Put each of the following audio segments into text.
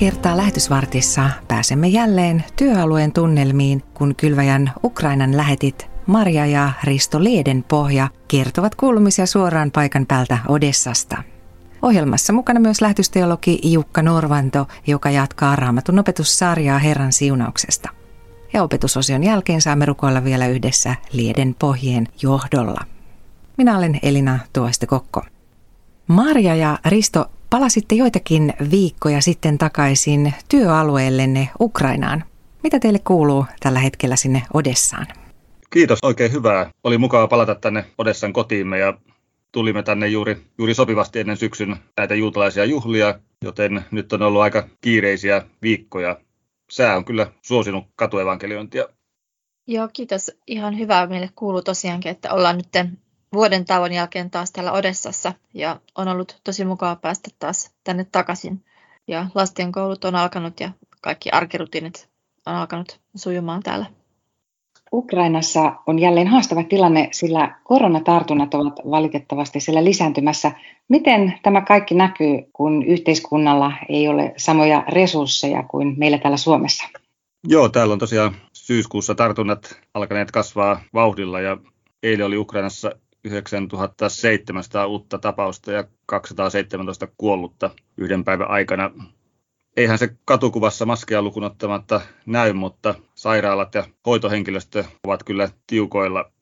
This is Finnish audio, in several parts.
Kertaa lähetysvartissa pääsemme jälleen työalueen tunnelmiin, kun kylväjän Ukrainan lähetit Marja ja Risto Lieden pohja kertovat kuulumisia suoraan paikan päältä Odessasta. Ohjelmassa mukana myös lähetysteologi Jukka Norvanto, joka jatkaa raamatun opetussarjaa Herran siunauksesta. Ja opetusosion jälkeen saamme rukoilla vielä yhdessä Lieden pohjien johdolla. Minä olen Elina Tuoiste Kokko. Marja ja Risto palasitte joitakin viikkoja sitten takaisin työalueellenne Ukrainaan. Mitä teille kuuluu tällä hetkellä sinne Odessaan? Kiitos, oikein hyvää. Oli mukava palata tänne Odessan kotiimme ja tulimme tänne juuri, juuri sopivasti ennen syksyn näitä juutalaisia juhlia, joten nyt on ollut aika kiireisiä viikkoja. Sää on kyllä suosinut katuevankeliointia. Joo, kiitos. Ihan hyvää meille kuuluu tosiaankin, että ollaan nyt vuoden tauon jälkeen taas täällä Odessassa ja on ollut tosi mukava päästä taas tänne takaisin. Ja lasten koulut on alkanut ja kaikki arkirutiinit on alkanut sujumaan täällä. Ukrainassa on jälleen haastava tilanne, sillä koronatartunnat ovat valitettavasti siellä lisääntymässä. Miten tämä kaikki näkyy, kun yhteiskunnalla ei ole samoja resursseja kuin meillä täällä Suomessa? Joo, täällä on tosiaan syyskuussa tartunnat alkaneet kasvaa vauhdilla ja eilen oli Ukrainassa 9700 uutta tapausta ja 217 kuollutta yhden päivän aikana eihän se katukuvassa maskeja lukunottamatta näy, mutta sairaalat ja hoitohenkilöstö ovat kyllä tiukoilla.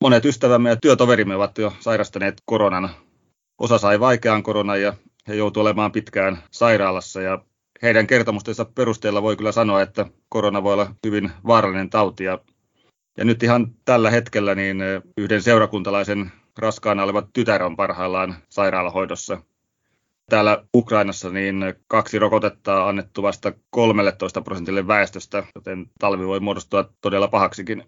Monet ystävämme ja työtoverimme ovat jo sairastaneet koronan. Osa sai vaikean koronan ja he joutuivat olemaan pitkään sairaalassa ja heidän kertomustensa perusteella voi kyllä sanoa, että korona voi olla hyvin vaarallinen tauti. Ja, ja nyt ihan tällä hetkellä niin yhden seurakuntalaisen raskaana oleva tytär on parhaillaan sairaalahoidossa täällä Ukrainassa niin kaksi rokotetta on annettu vasta 13 prosentille väestöstä, joten talvi voi muodostua todella pahaksikin.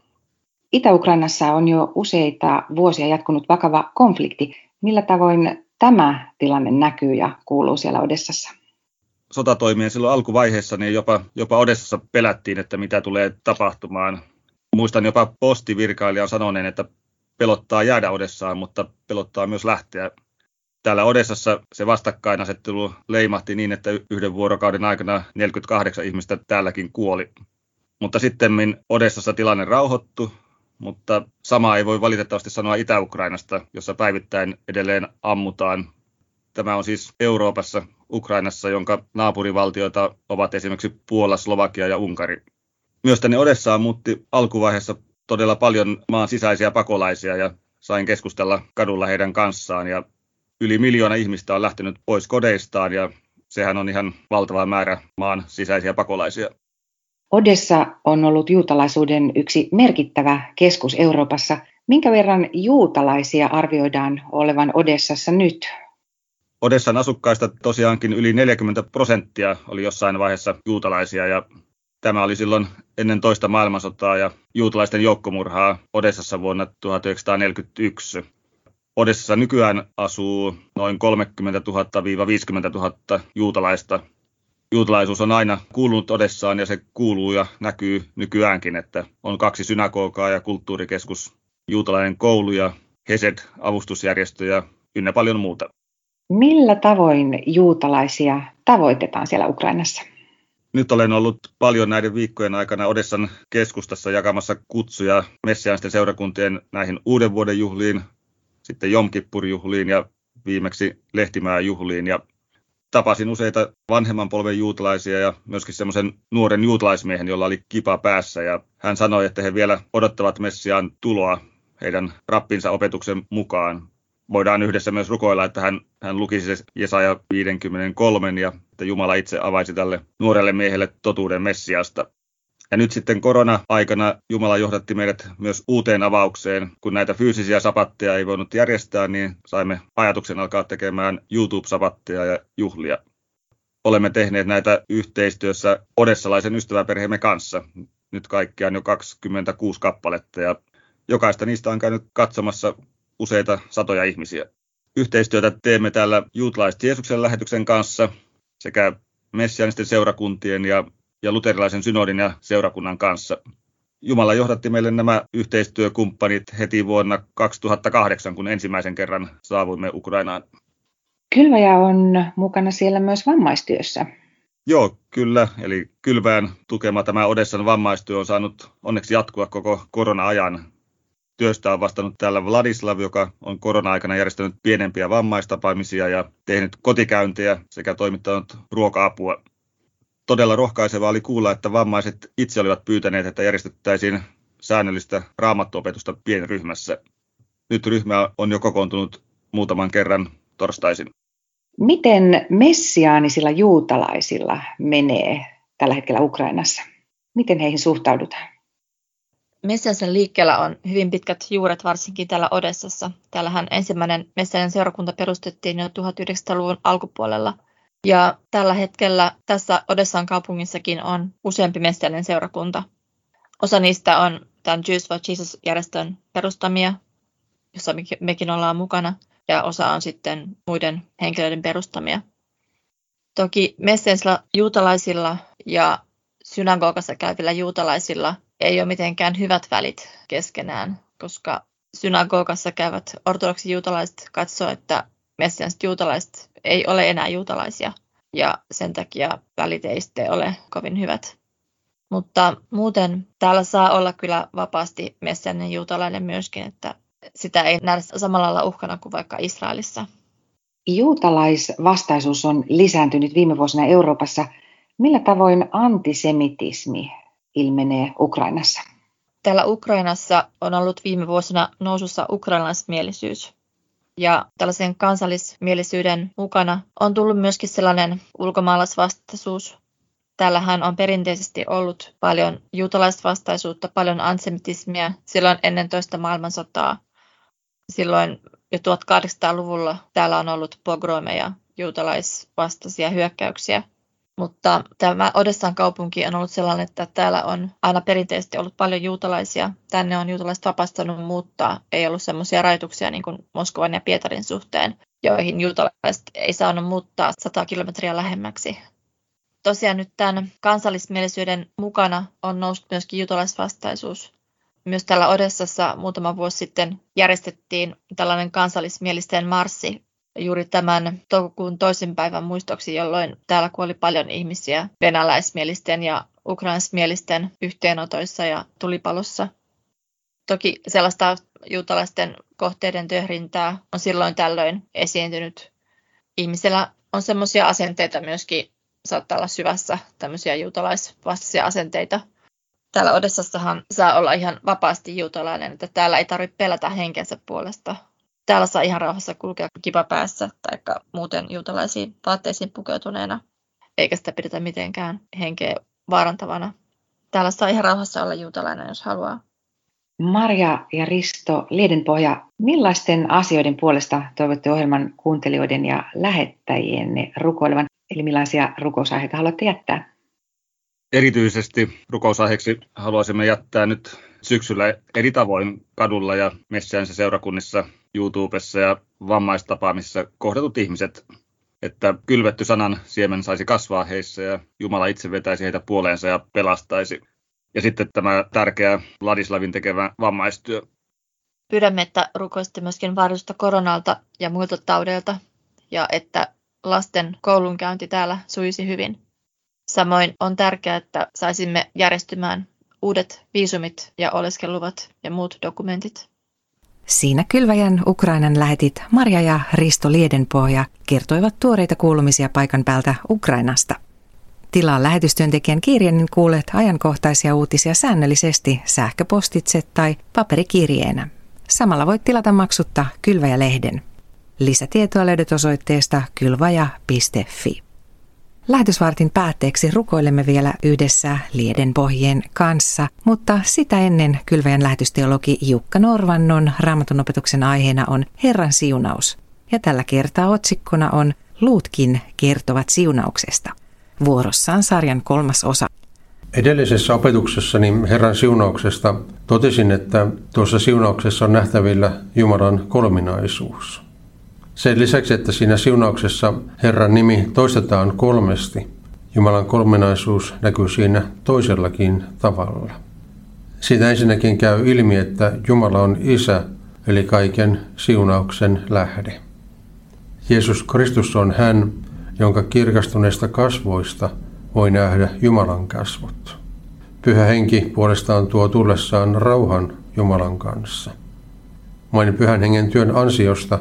Itä-Ukrainassa on jo useita vuosia jatkunut vakava konflikti. Millä tavoin tämä tilanne näkyy ja kuuluu siellä Odessassa? Sotatoimien silloin alkuvaiheessa niin jopa, jopa Odessassa pelättiin, että mitä tulee tapahtumaan. Muistan jopa postivirkailijan sanoneen, että pelottaa jäädä Odessaan, mutta pelottaa myös lähteä täällä Odessassa se vastakkainasettelu leimahti niin, että yhden vuorokauden aikana 48 ihmistä täälläkin kuoli. Mutta sitten Odessassa tilanne rauhoittui, mutta sama ei voi valitettavasti sanoa Itä-Ukrainasta, jossa päivittäin edelleen ammutaan. Tämä on siis Euroopassa, Ukrainassa, jonka naapurivaltioita ovat esimerkiksi Puola, Slovakia ja Unkari. Myös tänne Odessaan muutti alkuvaiheessa todella paljon maan sisäisiä pakolaisia ja sain keskustella kadulla heidän kanssaan ja yli miljoona ihmistä on lähtenyt pois kodeistaan ja sehän on ihan valtava määrä maan sisäisiä pakolaisia. Odessa on ollut juutalaisuuden yksi merkittävä keskus Euroopassa. Minkä verran juutalaisia arvioidaan olevan Odessassa nyt? Odessan asukkaista tosiaankin yli 40 prosenttia oli jossain vaiheessa juutalaisia ja tämä oli silloin ennen toista maailmansotaa ja juutalaisten joukkomurhaa Odessassa vuonna 1941. Odessassa nykyään asuu noin 30 000-50 000 juutalaista. Juutalaisuus on aina kuulunut Odessaan ja se kuuluu ja näkyy nykyäänkin, että on kaksi synagogaa ja kulttuurikeskus, juutalainen koulu ja Hesed-avustusjärjestö ja ynnä paljon muuta. Millä tavoin juutalaisia tavoitetaan siellä Ukrainassa? Nyt olen ollut paljon näiden viikkojen aikana Odessan keskustassa jakamassa kutsuja messiaanisten seurakuntien näihin uuden vuoden juhliin, sitten Jomkippur-juhliin ja viimeksi Lehtimään juhliin ja tapasin useita vanhemman polven juutalaisia ja myöskin semmoisen nuoren juutalaismiehen, jolla oli kipa päässä ja hän sanoi, että he vielä odottavat Messiaan tuloa heidän rappinsa opetuksen mukaan. Voidaan yhdessä myös rukoilla, että hän, hän lukisi Jesaja 53 ja että Jumala itse avaisi tälle nuorelle miehelle totuuden Messiasta. Ja nyt sitten korona-aikana Jumala johdatti meidät myös uuteen avaukseen. Kun näitä fyysisiä sapatteja ei voinut järjestää, niin saimme ajatuksen alkaa tekemään YouTube-sapatteja ja juhlia. Olemme tehneet näitä yhteistyössä odessalaisen ystäväperheemme kanssa. Nyt kaikkiaan jo 26 kappaletta ja jokaista niistä on käynyt katsomassa useita satoja ihmisiä. Yhteistyötä teemme täällä juutalaiset Jeesuksen lähetyksen kanssa sekä messianisten seurakuntien ja ja luterilaisen synodin ja seurakunnan kanssa. Jumala johdatti meille nämä yhteistyökumppanit heti vuonna 2008, kun ensimmäisen kerran saavuimme Ukrainaan. Kylväjä on mukana siellä myös vammaistyössä. Joo, kyllä. Eli kylvään tukema tämä Odessan vammaistyö on saanut onneksi jatkua koko korona-ajan. Työstä on vastannut täällä Vladislav, joka on korona-aikana järjestänyt pienempiä vammaistapaamisia ja tehnyt kotikäyntejä sekä toimittanut ruoka-apua. Todella rohkaisevaa oli kuulla, että vammaiset itse olivat pyytäneet, että järjestettäisiin säännöllistä raamattuopetusta pienryhmässä. Nyt ryhmä on jo kokoontunut muutaman kerran torstaisin. Miten messiaanisilla juutalaisilla menee tällä hetkellä Ukrainassa? Miten heihin suhtaudutaan? Messiasen liikkeellä on hyvin pitkät juuret, varsinkin täällä Odessassa. Täällähän ensimmäinen Messianen seurakunta perustettiin jo 1900-luvun alkupuolella. Ja tällä hetkellä tässä Odessan kaupungissakin on useampi Messianen seurakunta. Osa niistä on tämän Jews for Jesus-järjestön perustamia, jossa mekin ollaan mukana, ja osa on sitten muiden henkilöiden perustamia. Toki messianisilla juutalaisilla ja synagogassa käyvillä juutalaisilla ei ole mitenkään hyvät välit keskenään, koska synagogassa käyvät ortodoksi juutalaiset katsoo, että messianiset juutalaiset ei ole enää juutalaisia ja sen takia välit ei sitten ole kovin hyvät. Mutta muuten täällä saa olla kyllä vapaasti messianinen juutalainen myöskin, että sitä ei nähdä samalla lailla uhkana kuin vaikka Israelissa. Juutalaisvastaisuus on lisääntynyt viime vuosina Euroopassa. Millä tavoin antisemitismi ilmenee Ukrainassa? Täällä Ukrainassa on ollut viime vuosina nousussa ukrainalaismielisyys. Ja tällaisen kansallismielisyyden mukana on tullut myöskin sellainen ulkomaalaisvastaisuus. Täällähän on perinteisesti ollut paljon juutalaisvastaisuutta, paljon antisemitismiä silloin ennen toista maailmansotaa. Silloin jo 1800-luvulla täällä on ollut pogromeja, juutalaisvastaisia hyökkäyksiä – mutta tämä Odessan kaupunki on ollut sellainen, että täällä on aina perinteisesti ollut paljon juutalaisia. Tänne on juutalaiset vapastanut muuttaa. Ei ollut semmoisia rajoituksia niin kuin Moskovan ja Pietarin suhteen, joihin juutalaiset ei saanut muuttaa 100 kilometriä lähemmäksi. Tosiaan nyt tämän kansallismielisyyden mukana on noussut myöskin juutalaisvastaisuus. Myös täällä Odessassa muutama vuosi sitten järjestettiin tällainen kansallismielisten marssi juuri tämän toukokuun toisen päivän muistoksi, jolloin täällä kuoli paljon ihmisiä venäläismielisten ja ukrainsmielisten yhteenotoissa ja tulipalossa. Toki sellaista juutalaisten kohteiden töhrintää on silloin tällöin esiintynyt. Ihmisellä on semmoisia asenteita myöskin, saattaa olla syvässä tämmöisiä juutalaisvastaisia asenteita. Täällä Odessassahan saa olla ihan vapaasti juutalainen, että täällä ei tarvitse pelätä henkensä puolesta, täällä saa ihan rauhassa kulkea kipa päässä tai muuten juutalaisiin vaatteisiin pukeutuneena, eikä sitä pidetä mitenkään henkeä vaarantavana. Täällä saa ihan rauhassa olla juutalainen, jos haluaa. Marja ja Risto Liedenpohja, millaisten asioiden puolesta toivotte ohjelman kuuntelijoiden ja lähettäjienne rukoilevan? Eli millaisia rukousaiheita haluatte jättää? Erityisesti rukousaiheeksi haluaisimme jättää nyt syksyllä eri tavoin kadulla ja messiänsä seurakunnissa, YouTubessa ja vammaistapaamisissa kohdatut ihmiset, että kylvetty sanan siemen saisi kasvaa heissä ja Jumala itse vetäisi heitä puoleensa ja pelastaisi. Ja sitten tämä tärkeä Ladislavin tekevä vammaistyö. Pyydämme, että rukoisitte myöskin varjosta koronalta ja muilta taudeilta ja että lasten koulunkäynti täällä suisi hyvin. Samoin on tärkeää, että saisimme järjestymään uudet viisumit ja oleskeluvat ja muut dokumentit. Siinä kylväjän Ukrainan lähetit Marja ja Risto Liedenpohja kertoivat tuoreita kuulumisia paikan päältä Ukrainasta. Tilaa lähetystyöntekijän kirjeen, niin kuulet ajankohtaisia uutisia säännöllisesti sähköpostitse tai paperikirjeenä. Samalla voit tilata maksutta Kylväjä-lehden. Lisätietoa löydät osoitteesta kylvaja.fi. Lähetysvartin päätteeksi rukoilemme vielä yhdessä Liedenpohjien kanssa, mutta sitä ennen kylväjän lähetysteologi Jukka Norvannon raamatun opetuksen aiheena on Herran siunaus. Ja tällä kertaa otsikkona on Luutkin kertovat siunauksesta. Vuorossa on sarjan kolmas osa. Edellisessä opetuksessani Herran siunauksesta totesin, että tuossa siunauksessa on nähtävillä Jumalan kolminaisuus. Sen lisäksi, että siinä siunauksessa Herran nimi toistetaan kolmesti, Jumalan kolminaisuus näkyy siinä toisellakin tavalla. Siitä ensinnäkin käy ilmi, että Jumala on Isä, eli kaiken siunauksen lähde. Jeesus Kristus on hän, jonka kirkastuneista kasvoista voi nähdä Jumalan kasvot. Pyhä henki puolestaan tuo tullessaan rauhan Jumalan kanssa. Vain pyhän hengen työn ansiosta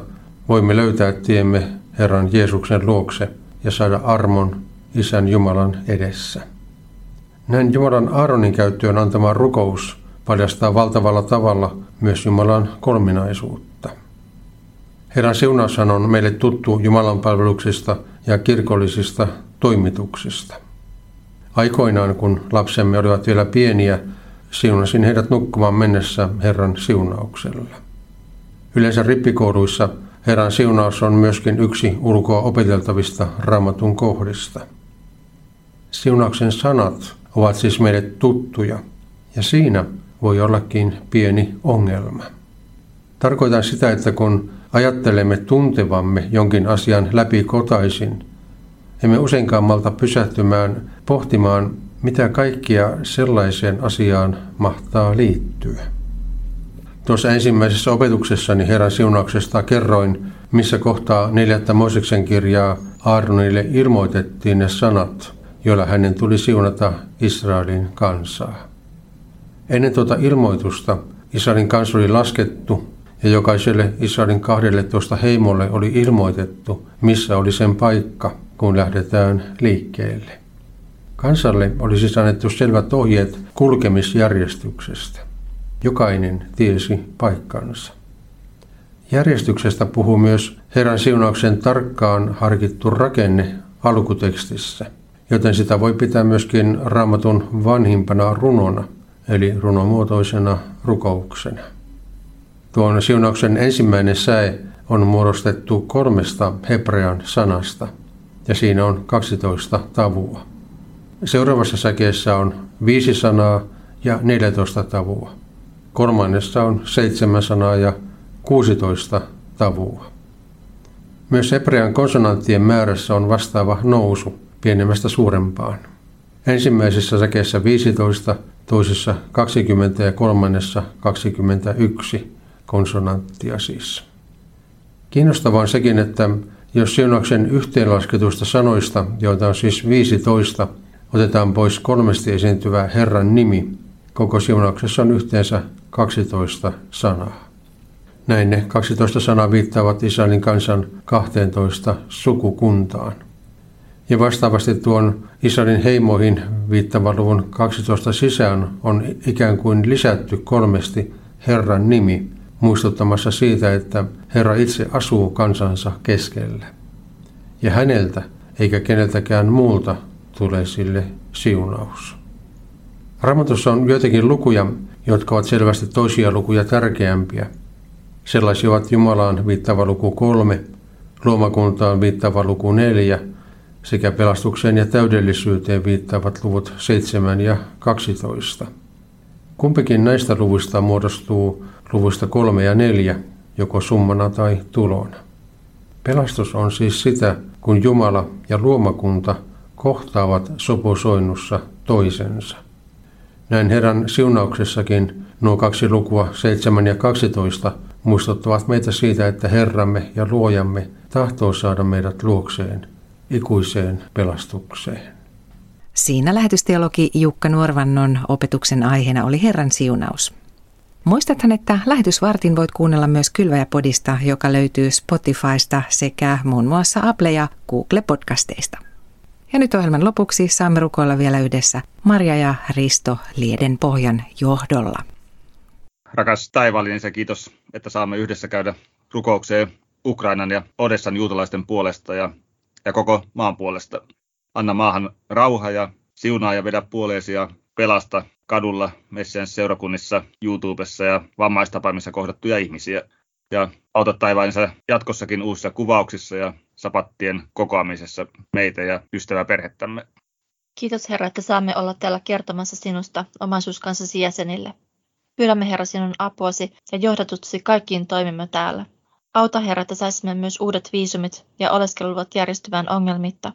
voimme löytää tiemme Herran Jeesuksen luokse ja saada armon Isän Jumalan edessä. Näin Jumalan Aaronin käyttöön antama rukous paljastaa valtavalla tavalla myös Jumalan kolminaisuutta. Herran siunaushan on meille tuttu Jumalan palveluksista ja kirkollisista toimituksista. Aikoinaan, kun lapsemme olivat vielä pieniä, siunasin heidät nukkumaan mennessä Herran siunauksella. Yleensä rippikouluissa Herran siunaus on myöskin yksi ulkoa opeteltavista raamatun kohdista. Siunauksen sanat ovat siis meille tuttuja, ja siinä voi ollakin pieni ongelma. Tarkoitan sitä, että kun ajattelemme tuntevamme jonkin asian läpi kotaisin, emme useinkaan malta pysähtymään pohtimaan, mitä kaikkia sellaiseen asiaan mahtaa liittyä. Tuossa ensimmäisessä opetuksessani Herran siunauksesta kerroin, missä kohtaa neljättä Mooseksen kirjaa Aaronille ilmoitettiin ne sanat, joilla hänen tuli siunata Israelin kansaa. Ennen tuota ilmoitusta Israelin kansa oli laskettu ja jokaiselle Israelin 12 heimolle oli ilmoitettu, missä oli sen paikka, kun lähdetään liikkeelle. Kansalle oli siis annettu selvät ohjeet kulkemisjärjestyksestä. Jokainen tiesi paikkansa. Järjestyksestä puhuu myös Herran siunauksen tarkkaan harkittu rakenne alkutekstissä, joten sitä voi pitää myöskin raamatun vanhimpana runona, eli runomuotoisena rukouksena. Tuon siunauksen ensimmäinen säe on muodostettu kolmesta hebrean sanasta, ja siinä on 12 tavua. Seuraavassa säkeessä on viisi sanaa ja 14 tavua. Kolmannessa on seitsemän sanaa ja 16 tavua. Myös hebrean konsonanttien määrässä on vastaava nousu pienemmästä suurempaan. Ensimmäisessä säkeessä 15, toisessa 20 ja kolmannessa 21 konsonanttia siis. Kiinnostavaa on sekin, että jos siunauksen yhteenlasketusta sanoista, joita on siis 15, otetaan pois kolmesti esiintyvä Herran nimi, koko siunauksessa on yhteensä 12 sanaa. Näin ne 12 sanaa viittaavat Israelin kansan 12 sukukuntaan. Ja vastaavasti tuon Israelin heimoihin viittava luvun 12 sisään on ikään kuin lisätty kolmesti Herran nimi, muistuttamassa siitä, että Herra itse asuu kansansa keskellä. Ja häneltä eikä keneltäkään muulta tulee sille siunaus. Raamatussa on joitakin lukuja, jotka ovat selvästi toisia lukuja tärkeämpiä. Sellaisia ovat Jumalaan viittava luku kolme, luomakuntaan viittava luku neljä sekä pelastukseen ja täydellisyyteen viittaavat luvut 7 ja 12. Kumpikin näistä luvuista muodostuu luvuista 3 ja 4, joko summana tai tulona. Pelastus on siis sitä, kun Jumala ja luomakunta kohtaavat sopusoinnussa toisensa. Näin Herran siunauksessakin nuo kaksi lukua 7 ja 12 muistuttavat meitä siitä, että Herramme ja luojamme tahtoo saada meidät luokseen, ikuiseen pelastukseen. Siinä lähetysteologi Jukka Nuorvannon opetuksen aiheena oli Herran siunaus. Muistathan, että lähetysvartin voit kuunnella myös Kylväjä-podista, joka löytyy Spotifysta sekä muun muassa Apple- ja Google-podcasteista. Ja nyt ohjelman lopuksi saamme rukoilla vielä yhdessä Maria ja Risto Lieden pohjan johdolla. Rakas taivaallinen se kiitos, että saamme yhdessä käydä rukoukseen Ukrainan ja Odessan juutalaisten puolesta ja, ja koko maan puolesta. Anna maahan rauha ja siunaa ja vedä puoleesi ja pelasta kadulla, Messian seurakunnissa, YouTubessa ja vammaistapaimissa kohdattuja ihmisiä. Ja auta taivaaninsa jatkossakin uusissa kuvauksissa ja sapattien kokoamisessa meitä ja ystäväperhettämme. Kiitos Herra, että saamme olla täällä kertomassa sinusta omaisuuskanssasi jäsenille. Pyydämme Herra sinun apuasi ja johdatuksi kaikkiin toimimme täällä. Auta Herra, että saisimme myös uudet viisumit ja oleskeluluvat järjestyvään ongelmitta.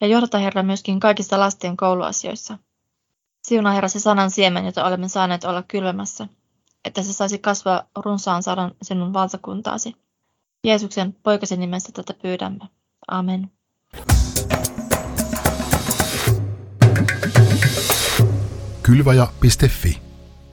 Ja johdata Herra myöskin kaikissa lasten kouluasioissa. Siunaa Herra se sanan siemen, jota olemme saaneet olla kylvämässä, että se saisi kasvaa runsaan sadan sinun valtakuntaasi. Jeesuksen poikasen nimessä tätä pyydämme. Amen. Kylvaja.fi